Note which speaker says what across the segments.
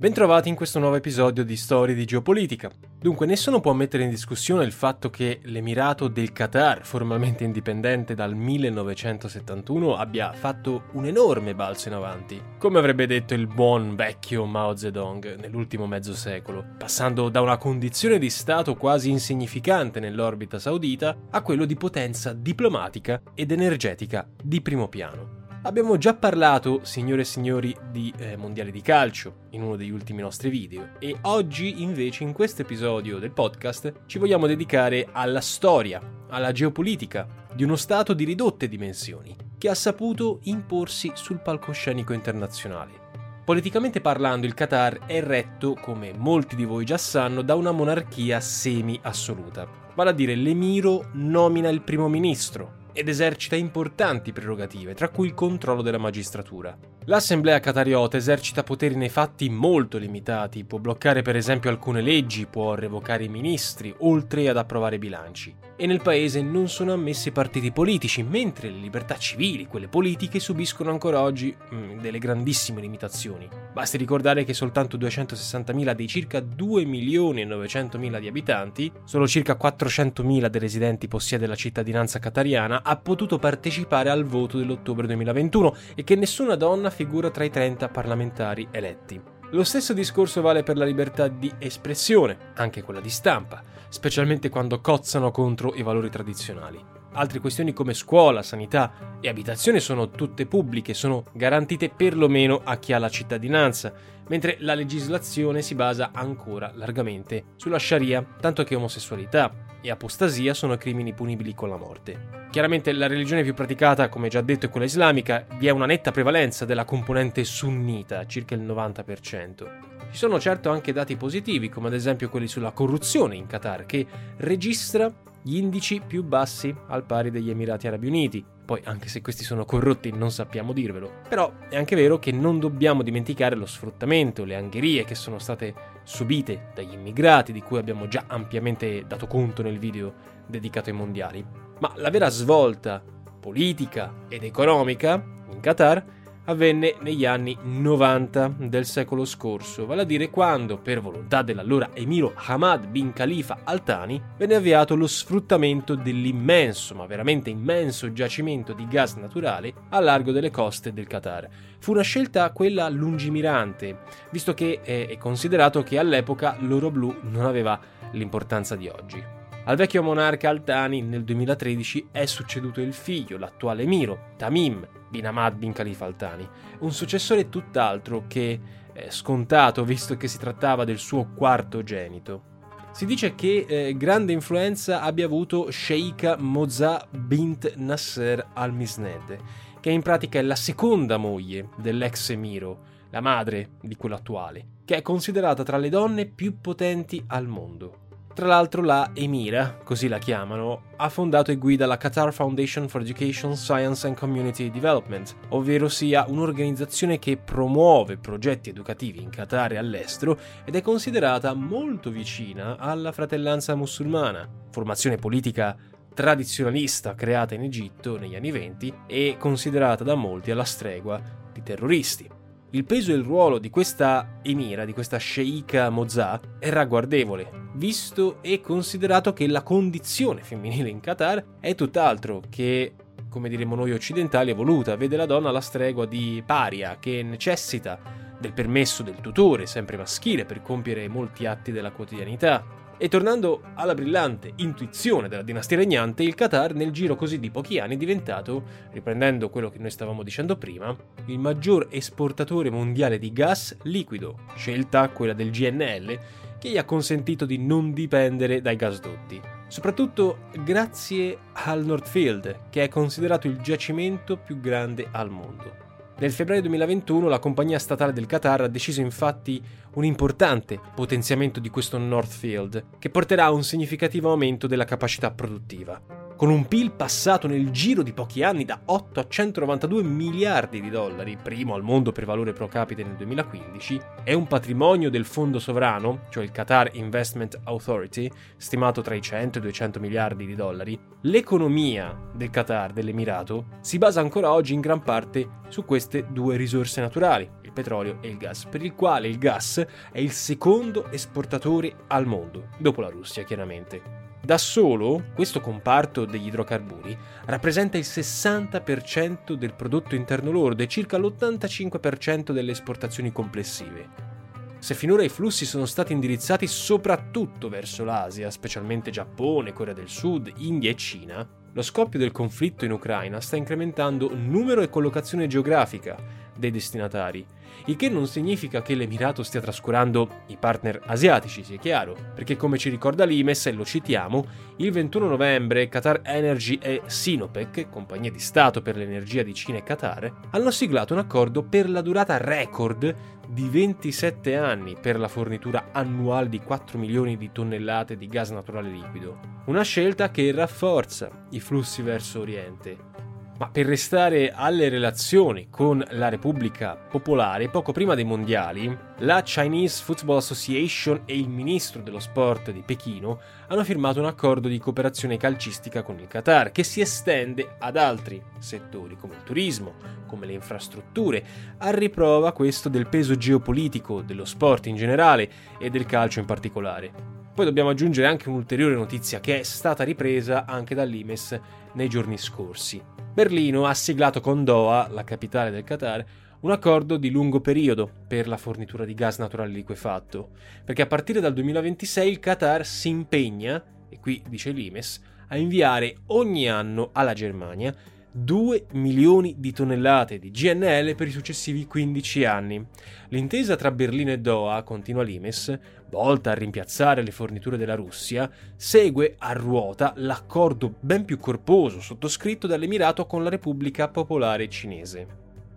Speaker 1: Bentrovati in questo nuovo episodio di Storie di Geopolitica. Dunque, nessuno può mettere in discussione il fatto che l'Emirato del Qatar, formalmente indipendente dal 1971, abbia fatto un enorme balzo in avanti, come avrebbe detto il buon vecchio Mao Zedong nell'ultimo mezzo secolo, passando da una condizione di Stato quasi insignificante nell'orbita saudita a quello di potenza diplomatica ed energetica di primo piano. Abbiamo già parlato, signore e signori, di eh, mondiali di calcio in uno degli ultimi nostri video e oggi invece in questo episodio del podcast ci vogliamo dedicare alla storia, alla geopolitica di uno Stato di ridotte dimensioni che ha saputo imporsi sul palcoscenico internazionale. Politicamente parlando, il Qatar è retto, come molti di voi già sanno, da una monarchia semi-assoluta. Vale a dire, l'emiro nomina il primo ministro, ed esercita importanti prerogative, tra cui il controllo della magistratura. L'Assemblea Qatariota esercita poteri nei fatti molto limitati, può bloccare per esempio alcune leggi, può revocare i ministri, oltre ad approvare bilanci. E nel paese non sono ammessi partiti politici, mentre le libertà civili, quelle politiche, subiscono ancora oggi mm, delle grandissime limitazioni. Basti ricordare che soltanto 260.000 dei circa 2 milioni e 900.000 di abitanti, solo circa 400.000 dei residenti possiede la cittadinanza qatariana, ha potuto partecipare al voto dell'ottobre 2021 e che nessuna donna figura tra i 30 parlamentari eletti. Lo stesso discorso vale per la libertà di espressione, anche quella di stampa, specialmente quando cozzano contro i valori tradizionali. Altre questioni come scuola, sanità e abitazione sono tutte pubbliche, sono garantite perlomeno a chi ha la cittadinanza, mentre la legislazione si basa ancora largamente sulla Sharia, tanto che omosessualità e apostasia sono crimini punibili con la morte. Chiaramente la religione più praticata, come già detto, è quella islamica, vi è una netta prevalenza della componente sunnita, circa il 90%. Ci sono certo anche dati positivi, come ad esempio quelli sulla corruzione in Qatar, che registra gli indici più bassi al pari degli Emirati Arabi Uniti. Poi, anche se questi sono corrotti, non sappiamo dirvelo. Però è anche vero che non dobbiamo dimenticare lo sfruttamento, le angherie che sono state subite dagli immigrati, di cui abbiamo già ampiamente dato conto nel video dedicato ai mondiali. Ma la vera svolta politica ed economica in Qatar avvenne negli anni 90 del secolo scorso, vale a dire quando, per volontà dell'allora emiro Hamad bin Khalifa Al Thani, venne avviato lo sfruttamento dell'immenso, ma veramente immenso giacimento di gas naturale a largo delle coste del Qatar. Fu una scelta quella lungimirante, visto che è considerato che all'epoca l'oro blu non aveva l'importanza di oggi. Al vecchio monarca Al-Thani nel 2013 è succeduto il figlio, l'attuale emiro, Tamim bin Hamad bin Khalifa Al-Thani, un successore tutt'altro che è scontato visto che si trattava del suo quarto genito. Si dice che eh, grande influenza abbia avuto Sheikha Moza bint Nasser al-Misned, che in pratica è la seconda moglie dell'ex emiro, la madre di quello attuale, che è considerata tra le donne più potenti al mondo. Tra l'altro la Emira, così la chiamano, ha fondato e guida la Qatar Foundation for Education, Science and Community Development, ovvero sia un'organizzazione che promuove progetti educativi in Qatar e all'estero ed è considerata molto vicina alla fratellanza musulmana, formazione politica tradizionalista creata in Egitto negli anni venti e considerata da molti alla stregua di terroristi. Il peso e il ruolo di questa emira, di questa sceicca Mozà, è ragguardevole, visto e considerato che la condizione femminile in Qatar è tutt'altro che, come diremmo noi occidentali, evoluta, vede la donna alla stregua di paria che necessita del permesso del tutore, sempre maschile, per compiere molti atti della quotidianità. E tornando alla brillante intuizione della dinastia regnante, il Qatar nel giro così di pochi anni è diventato, riprendendo quello che noi stavamo dicendo prima, il maggior esportatore mondiale di gas liquido, scelta quella del GNL, che gli ha consentito di non dipendere dai gasdotti. Soprattutto grazie al Northfield, che è considerato il giacimento più grande al mondo. Nel febbraio 2021 la compagnia statale del Qatar ha deciso infatti un importante potenziamento di questo Northfield, che porterà a un significativo aumento della capacità produttiva con un PIL passato nel giro di pochi anni da 8 a 192 miliardi di dollari, primo al mondo per valore pro capite nel 2015, e un patrimonio del fondo sovrano, cioè il Qatar Investment Authority, stimato tra i 100 e i 200 miliardi di dollari, l'economia del Qatar, dell'Emirato, si basa ancora oggi in gran parte su queste due risorse naturali, il petrolio e il gas, per il quale il gas è il secondo esportatore al mondo, dopo la Russia chiaramente. Da solo, questo comparto degli idrocarburi rappresenta il 60% del prodotto interno lordo e circa l'85% delle esportazioni complessive. Se finora i flussi sono stati indirizzati soprattutto verso l'Asia, specialmente Giappone, Corea del Sud, India e Cina, lo scoppio del conflitto in Ucraina sta incrementando numero e collocazione geografica dei destinatari. Il che non significa che l'Emirato stia trascurando i partner asiatici, sia chiaro, perché come ci ricorda l'Imes, e lo citiamo, il 21 novembre Qatar Energy e Sinopec, compagnia di Stato per l'energia di Cina e Qatar, hanno siglato un accordo per la durata record di 27 anni per la fornitura annuale di 4 milioni di tonnellate di gas naturale liquido. Una scelta che rafforza i flussi verso Oriente ma per restare alle relazioni con la Repubblica Popolare, poco prima dei mondiali, la Chinese Football Association e il ministro dello sport di Pechino hanno firmato un accordo di cooperazione calcistica con il Qatar che si estende ad altri settori come il turismo, come le infrastrutture, a riprova questo del peso geopolitico dello sport in generale e del calcio in particolare. Poi dobbiamo aggiungere anche un'ulteriore notizia che è stata ripresa anche dall'Imes nei giorni scorsi. Berlino ha siglato con Doha, la capitale del Qatar, un accordo di lungo periodo per la fornitura di gas naturale liquefatto, perché a partire dal 2026 il Qatar si impegna, e qui dice l'Imes, a inviare ogni anno alla Germania 2 milioni di tonnellate di GNL per i successivi 15 anni. L'intesa tra Berlino e Doha, continua l'Imes, volta a rimpiazzare le forniture della Russia, segue a ruota l'accordo ben più corposo sottoscritto dall'Emirato con la Repubblica Popolare Cinese.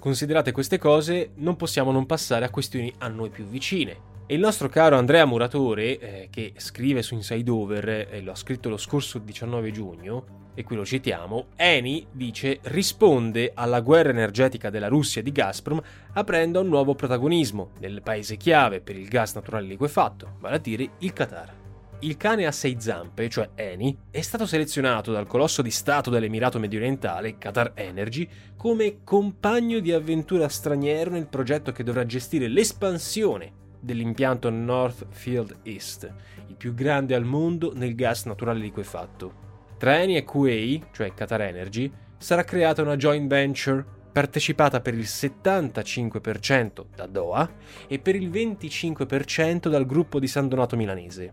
Speaker 1: Considerate queste cose, non possiamo non passare a questioni a noi più vicine. Il nostro caro Andrea Muratore, eh, che scrive su Inside Over, e eh, lo ha scritto lo scorso 19 giugno, e qui lo citiamo, Eni dice risponde alla guerra energetica della Russia di Gazprom aprendo un nuovo protagonismo nel paese chiave per il gas naturale liquefatto, vale a dire il Qatar. Il cane a sei zampe, cioè Eni, è stato selezionato dal colosso di Stato dell'Emirato mediorientale, Qatar Energy, come compagno di avventura straniero nel progetto che dovrà gestire l'espansione dell'impianto Northfield East, il più grande al mondo nel gas naturale liquefatto. Tra Eni e QA, cioè Qatar Energy, sarà creata una joint venture partecipata per il 75% da Doha e per il 25% dal gruppo di San Donato milanese.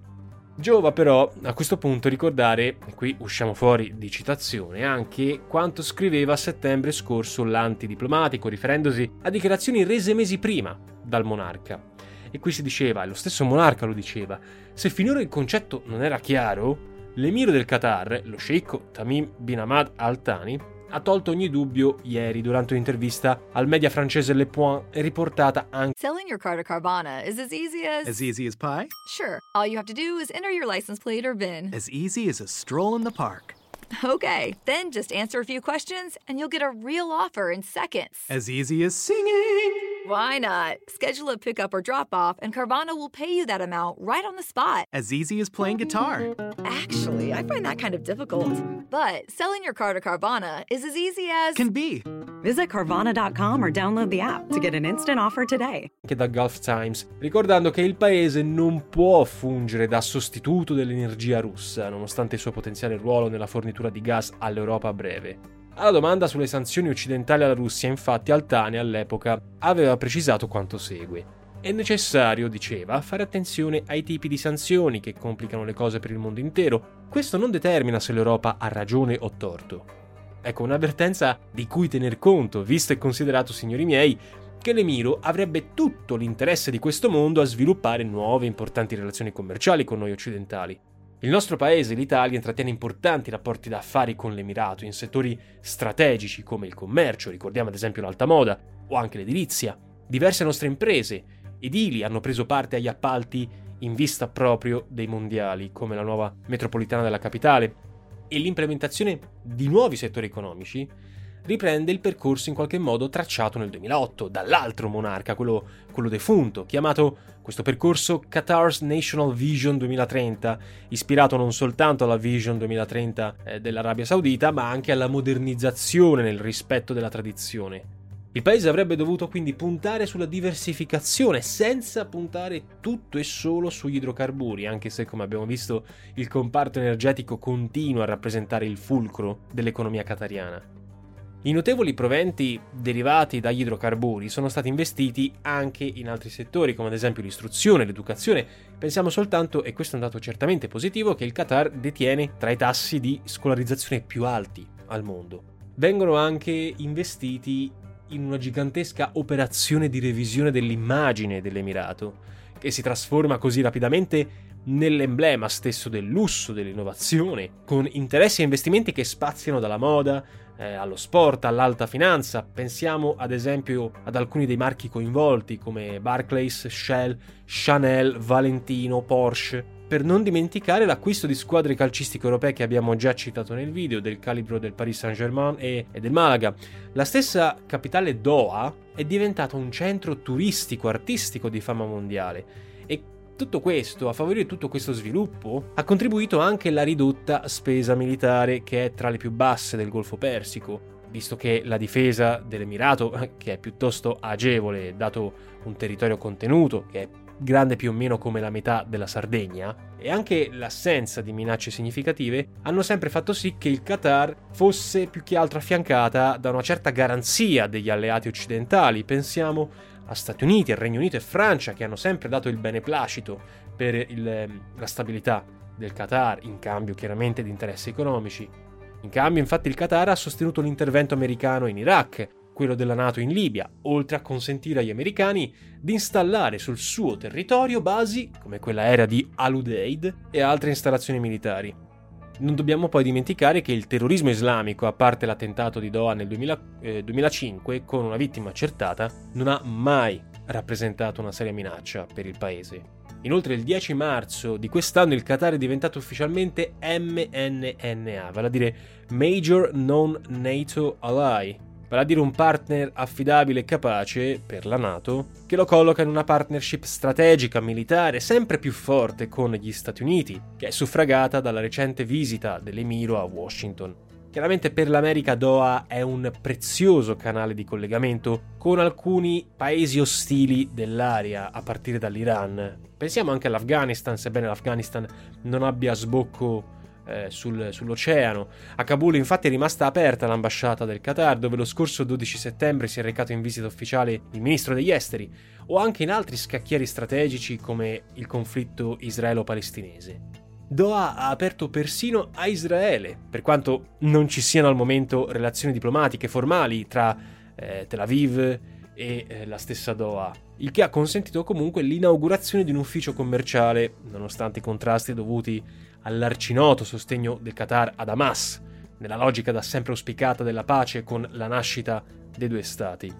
Speaker 1: Giova però a questo punto ricordare, e qui usciamo fuori di citazione, anche quanto scriveva a settembre scorso l'antidiplomatico riferendosi a dichiarazioni rese mesi prima dal monarca. E qui si diceva, e lo stesso monarca lo diceva, se finora il concetto non era chiaro, L'emiro del Qatar, lo sceicco Tamim bin Ahmad Al Thani, ha tolto ogni dubbio ieri durante un'intervista al media francese Le Point riportata anche
Speaker 2: Selling your car to Carvana is as easy as
Speaker 3: As easy as pie?
Speaker 2: Sure. All you have to do is enter your license plate or VIN.
Speaker 3: As easy as a stroll in the park.
Speaker 2: Okay, then just answer a few questions and you'll get a real offer in seconds.
Speaker 3: As easy as singing.
Speaker 2: Why not? Schedule a pickup or drop off, and Carvana will pay you that amount right on the spot.
Speaker 3: As easy as playing guitar.
Speaker 2: Actually, I find that kind of difficult. But selling your car to Carvana is as easy as.
Speaker 3: Can be.
Speaker 4: Visit Carvana.com or download the app to get an instant offer today.
Speaker 1: Anche dal Gulf Times, ricordando che il paese non può fungere da sostituto dell'energia russa, nonostante il suo potenziale ruolo nella fornitura di gas all'Europa a breve. Alla domanda sulle sanzioni occidentali alla Russia, infatti, Altani all'epoca aveva precisato quanto segue. È necessario, diceva, fare attenzione ai tipi di sanzioni che complicano le cose per il mondo intero. Questo non determina se l'Europa ha ragione o torto. Ecco, un'avvertenza di cui tener conto, visto e considerato, signori miei, che l'Emiro avrebbe tutto l'interesse di questo mondo a sviluppare nuove importanti relazioni commerciali con noi occidentali. Il nostro paese, l'Italia, intrattiene importanti rapporti d'affari con l'Emirato in settori strategici come il commercio, ricordiamo ad esempio l'alta moda, o anche l'edilizia. Diverse nostre imprese, edili hanno preso parte agli appalti in vista proprio dei mondiali, come la nuova metropolitana della capitale, e l'implementazione di nuovi settori economici riprende il percorso in qualche modo tracciato nel 2008 dall'altro monarca, quello, quello defunto, chiamato questo percorso Qatar's National Vision 2030, ispirato non soltanto alla Vision 2030 eh, dell'Arabia Saudita, ma anche alla modernizzazione nel rispetto della tradizione. Il paese avrebbe dovuto quindi puntare sulla diversificazione senza puntare tutto e solo sugli idrocarburi, anche se come abbiamo visto il comparto energetico continua a rappresentare il fulcro dell'economia qatariana. I notevoli proventi derivati dagli idrocarburi sono stati investiti anche in altri settori, come ad esempio l'istruzione, l'educazione. Pensiamo soltanto, e questo è un dato certamente positivo, che il Qatar detiene tra i tassi di scolarizzazione più alti al mondo. Vengono anche investiti in una gigantesca operazione di revisione dell'immagine dell'Emirato, che si trasforma così rapidamente nell'emblema stesso del lusso, dell'innovazione, con interessi e investimenti che spaziano dalla moda eh, allo sport, all'alta finanza. Pensiamo ad esempio ad alcuni dei marchi coinvolti come Barclays, Shell, Chanel, Valentino, Porsche per non dimenticare l'acquisto di squadre calcistiche europee che abbiamo già citato nel video, del calibro del Paris Saint-Germain e, e del Malaga. La stessa capitale Doha è diventata un centro turistico artistico di fama mondiale e tutto questo, a favorire tutto questo sviluppo, ha contribuito anche la ridotta spesa militare che è tra le più basse del Golfo Persico, visto che la difesa dell'Emirato, che è piuttosto agevole dato un territorio contenuto, che è grande più o meno come la metà della Sardegna, e anche l'assenza di minacce significative hanno sempre fatto sì che il Qatar fosse più che altro affiancata da una certa garanzia degli alleati occidentali. Pensiamo a Stati Uniti, Regno Unito e Francia che hanno sempre dato il beneplacito per il, la stabilità del Qatar, in cambio chiaramente di interessi economici. In cambio, infatti, il Qatar ha sostenuto l'intervento americano in Iraq, quello della Nato in Libia, oltre a consentire agli americani di installare sul suo territorio basi come quella aerea di Al-Udeid e altre installazioni militari. Non dobbiamo poi dimenticare che il terrorismo islamico, a parte l'attentato di Doha nel 2000, eh, 2005 con una vittima accertata, non ha mai rappresentato una seria minaccia per il paese. Inoltre il 10 marzo di quest'anno il Qatar è diventato ufficialmente MNNA, vale a dire Major Non-NATO Ally, vale a dire un partner affidabile e capace per la NATO, che lo colloca in una partnership strategica militare sempre più forte con gli Stati Uniti, che è suffragata dalla recente visita dell'Emiro a Washington. Chiaramente per l'America Doha è un prezioso canale di collegamento con alcuni paesi ostili dell'area, a partire dall'Iran. Pensiamo anche all'Afghanistan, sebbene l'Afghanistan non abbia sbocco eh, sul, sull'oceano. A Kabul infatti è rimasta aperta l'ambasciata del Qatar, dove lo scorso 12 settembre si è recato in visita ufficiale il ministro degli esteri, o anche in altri scacchieri strategici come il conflitto israelo-palestinese. Doha ha aperto persino a Israele, per quanto non ci siano al momento relazioni diplomatiche formali tra eh, Tel Aviv e eh, la stessa Doha, il che ha consentito comunque l'inaugurazione di un ufficio commerciale, nonostante i contrasti dovuti all'arcinoto sostegno del Qatar ad Hamas, nella logica da sempre auspicata della pace con la nascita dei due stati.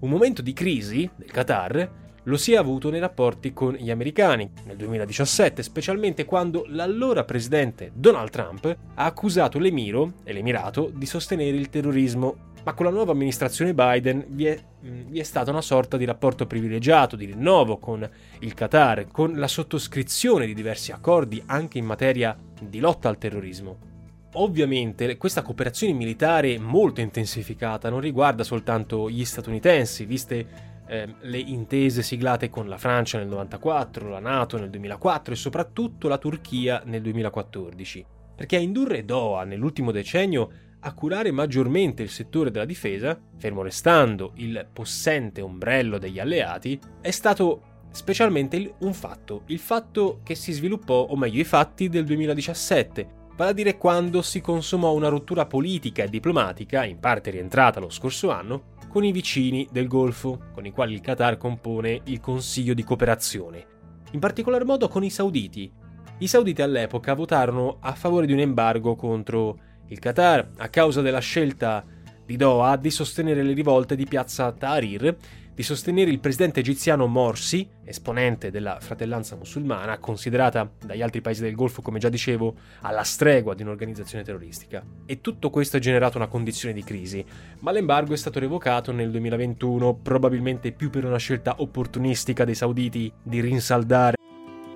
Speaker 1: Un momento di crisi del Qatar lo si è avuto nei rapporti con gli americani nel 2017, specialmente quando l'allora presidente Donald Trump ha accusato l'Emiro e l'Emirato di sostenere il terrorismo ma con la nuova amministrazione Biden vi è, mm, vi è, stata una sorta di rapporto privilegiato, di rinnovo con il Qatar, con la sottoscrizione di diversi accordi anche in materia di lotta al terrorismo. Ovviamente questa cooperazione militare molto intensificata non riguarda soltanto gli statunitensi, viste eh, le intese siglate con la Francia nel 1994, la Nato nel 2004 e soprattutto la Turchia nel 2014. Perché a indurre Doha nell'ultimo decennio a curare maggiormente il settore della difesa, fermo restando il possente ombrello degli alleati, è stato specialmente un fatto, il fatto che si sviluppò, o meglio i fatti del 2017, vale a dire quando si consumò una rottura politica e diplomatica, in parte rientrata lo scorso anno, con i vicini del Golfo, con i quali il Qatar compone il Consiglio di cooperazione, in particolar modo con i sauditi. I sauditi all'epoca votarono a favore di un embargo contro il Qatar a causa della scelta di Doha di sostenere le rivolte di piazza Tahrir di sostenere il presidente egiziano Morsi, esponente della fratellanza musulmana, considerata dagli altri paesi del Golfo, come già dicevo, alla stregua di un'organizzazione terroristica. E tutto questo ha generato una condizione di crisi, ma l'embargo è stato revocato nel 2021, probabilmente più per una scelta opportunistica dei sauditi di rinsaldare.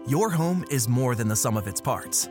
Speaker 5: Your home is more than the sum of its parts,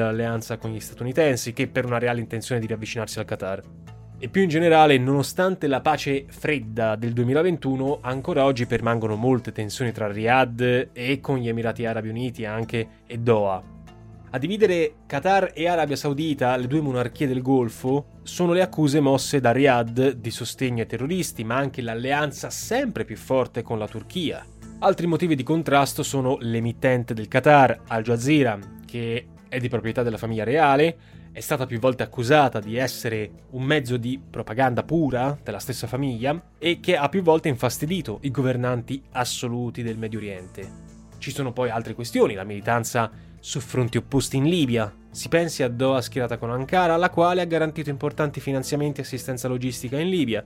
Speaker 1: L'alleanza con gli statunitensi che per una reale intenzione di riavvicinarsi al Qatar. E più in generale, nonostante la pace fredda del 2021, ancora oggi permangono molte tensioni tra Riyadh e con gli Emirati Arabi Uniti anche e Doha. A dividere Qatar e Arabia Saudita, le due monarchie del Golfo, sono le accuse mosse da Riyadh di sostegno ai terroristi, ma anche l'alleanza sempre più forte con la Turchia. Altri motivi di contrasto sono l'emittente del Qatar, Al Jazeera, che è di proprietà della famiglia reale, è stata più volte accusata di essere un mezzo di propaganda pura della stessa famiglia e che ha più volte infastidito i governanti assoluti del Medio Oriente. Ci sono poi altre questioni, la militanza su fronti opposti in Libia. Si pensi a Doha schierata con Ankara, la quale ha garantito importanti finanziamenti e assistenza logistica in Libia.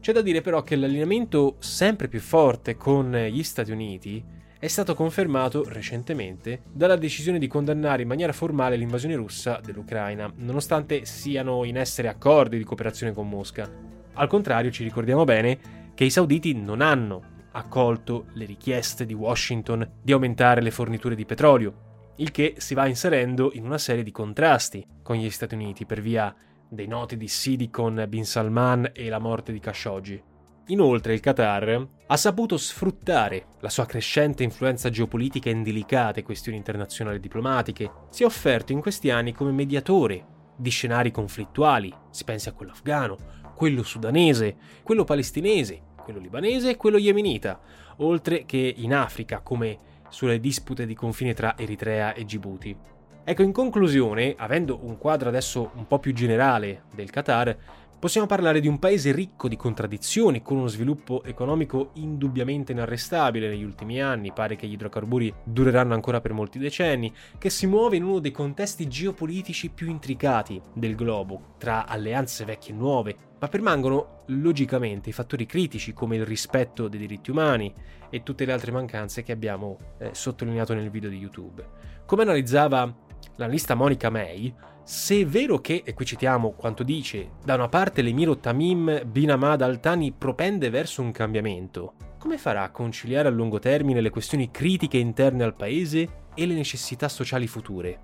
Speaker 1: C'è da dire però che l'allineamento sempre più forte con gli Stati Uniti è stato confermato recentemente dalla decisione di condannare in maniera formale l'invasione russa dell'Ucraina, nonostante siano in essere accordi di cooperazione con Mosca. Al contrario, ci ricordiamo bene che i sauditi non hanno accolto le richieste di Washington di aumentare le forniture di petrolio, il che si va inserendo in una serie di contrasti con gli Stati Uniti per via dei noti dissidi con Bin Salman e la morte di Khashoggi. Inoltre il Qatar ha saputo sfruttare la sua crescente influenza geopolitica in delicate questioni internazionali e diplomatiche, si è offerto in questi anni come mediatore di scenari conflittuali, si pensi a quello afgano, quello sudanese, quello palestinese, quello libanese e quello yemenita, oltre che in Africa come sulle dispute di confine tra Eritrea e Djibouti. Ecco, in conclusione, avendo un quadro adesso un po' più generale del Qatar, Possiamo parlare di un paese ricco di contraddizioni, con uno sviluppo economico indubbiamente inarrestabile negli ultimi anni, pare che gli idrocarburi dureranno ancora per molti decenni, che si muove in uno dei contesti geopolitici più intricati del globo, tra alleanze vecchie e nuove, ma permangono logicamente i fattori critici come il rispetto dei diritti umani e tutte le altre mancanze che abbiamo eh, sottolineato nel video di YouTube. Come analizzava l'analista Monica May, se è vero che, e qui citiamo quanto dice, da una parte l'emiro Tamim bin Ahmad al-Thani propende verso un cambiamento, come farà a conciliare a lungo termine le questioni critiche interne al paese e le necessità sociali future?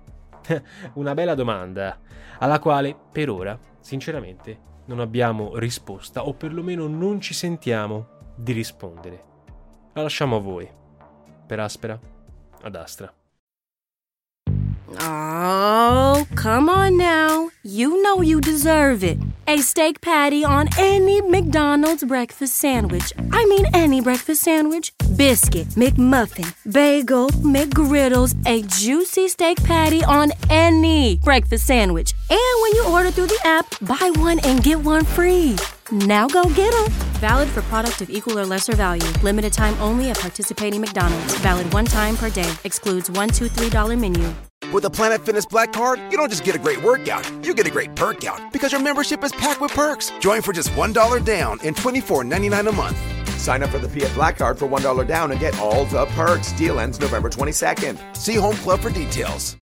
Speaker 1: una bella domanda, alla quale per ora, sinceramente, non abbiamo risposta o perlomeno non ci sentiamo di rispondere. La lasciamo a voi. Per Aspera, ad Astra.
Speaker 6: Oh, come on now. You know you deserve it. A steak patty on any McDonald's breakfast sandwich. I mean, any breakfast sandwich. Biscuit, McMuffin, bagel, McGriddles, a juicy steak patty on any breakfast sandwich. And when you order through the app, buy one and get one free. Now go get them. Valid for product of equal or lesser value. Limited time only at participating McDonald's. Valid one time per day. Excludes $1, $2, menu.
Speaker 7: With a Planet Fitness Black Card, you don't just get a great workout, you get a great perk out because your membership is packed with perks. Join for just $1 down and $24.99 a month. Sign up for the PF Black Card for $1 down and get all the perks. Deal ends November 22nd. See Home Club for details.